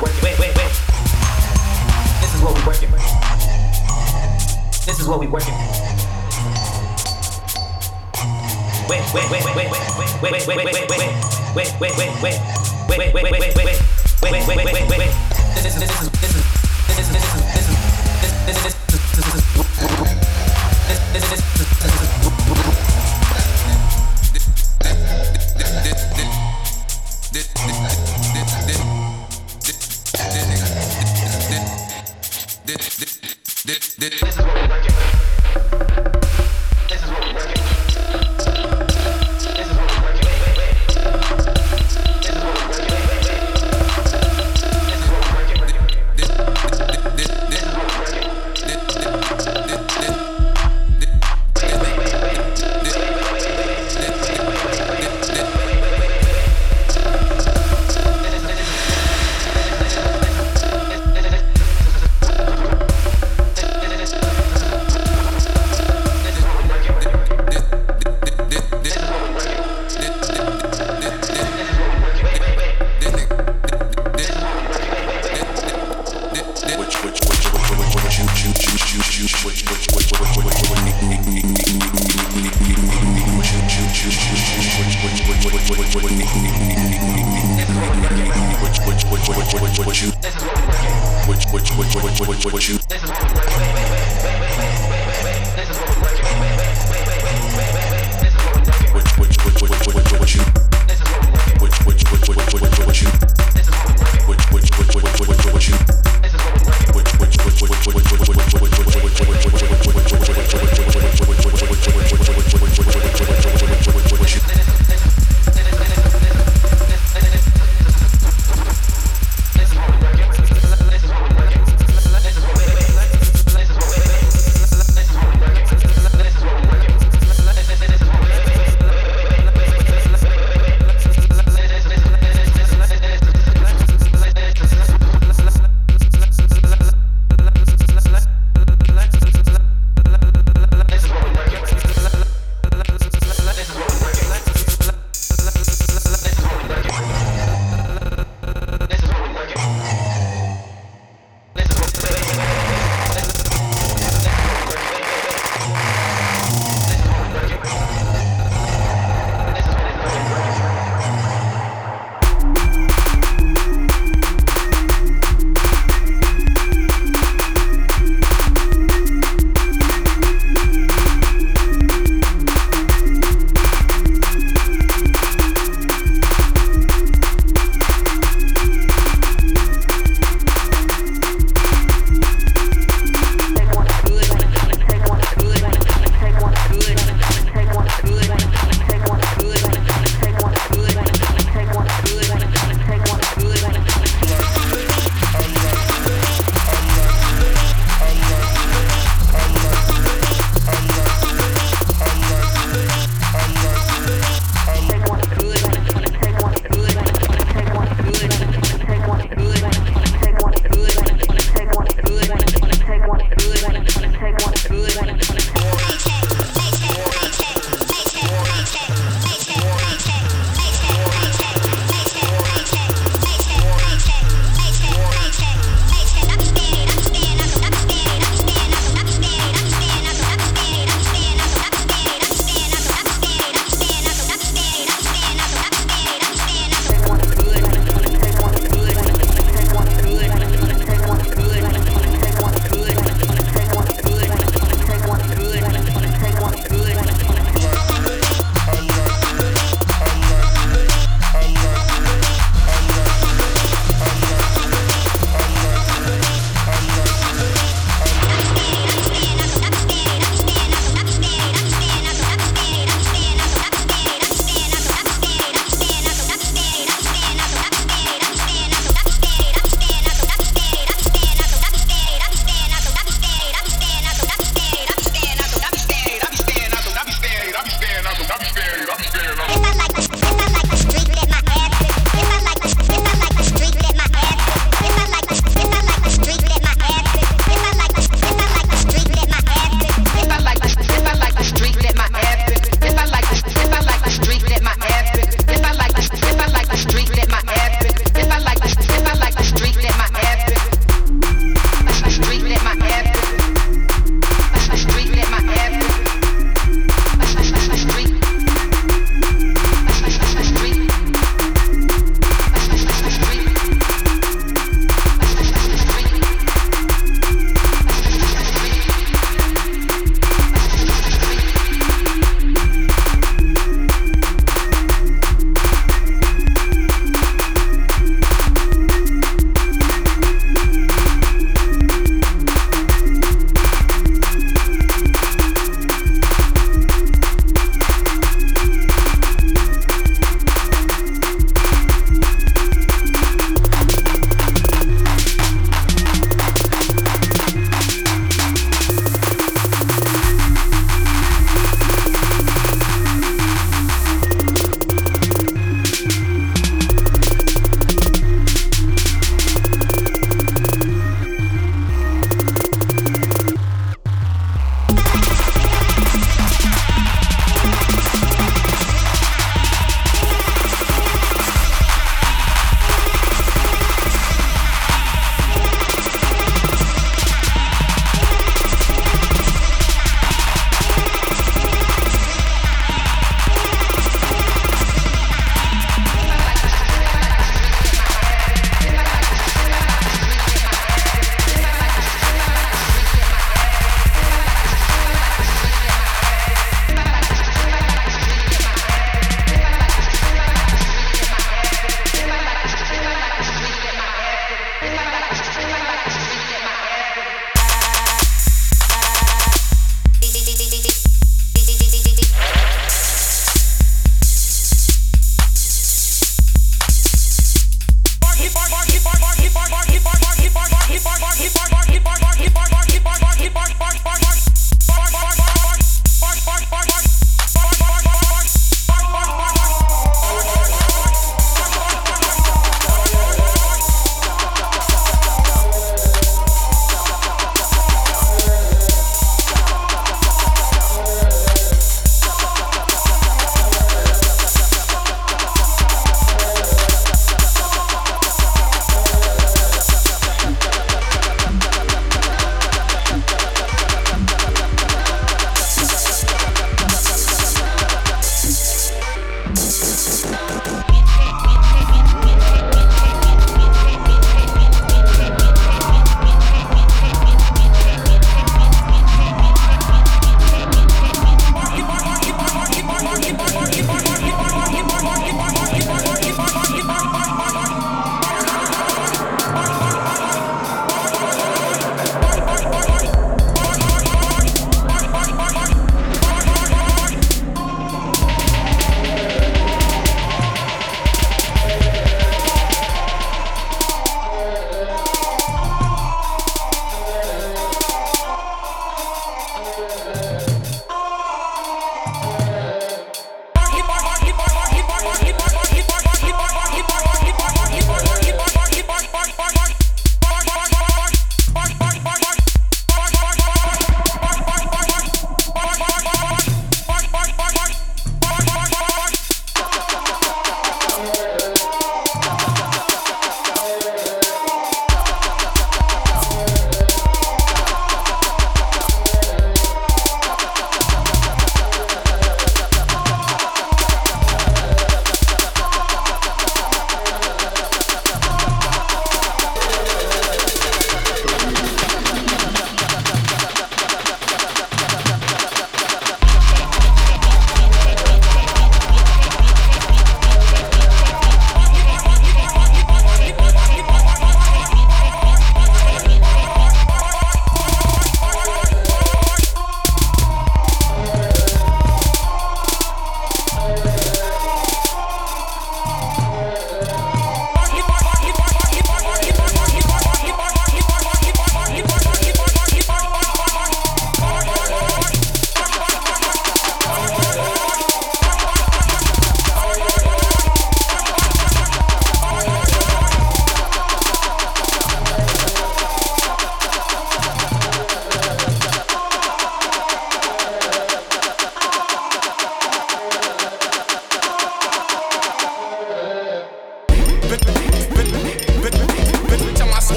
working. Wait, wait, wait. This is what we working. This is what we working. Wait, wait, wait, wait, wait, wait, wait, wait, wait, wait, wait, wait, wait, wait, wait, wait, wait, wait, wait, wait. Wait, wait, wait, wait, wait, wait. This is this is this is this is this is this is this is this is this is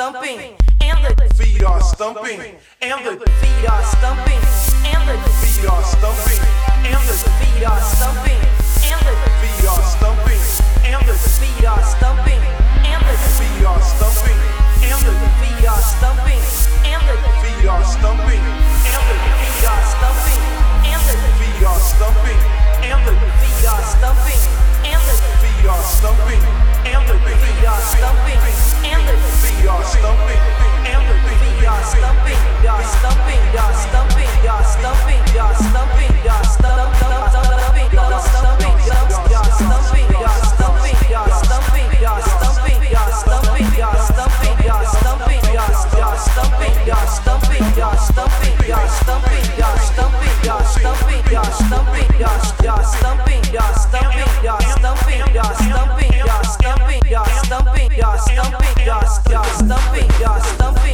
stumping, and the feet are stumping, and the feet are stumping, and the feet are stumping, and the feet are stumping, and the feet are stumping, and the feet are stumping, and the feet are stumping, and the feet are stumping, and the feet are stumping, and the feet are stumping, and the feet are stumping, and the feet stumping, y'all stumping, y'all stumping, y'all stumping y'all stumping, y'all stumping, y'all stumping, y'all stumping, y'all stumping, y'all stumping.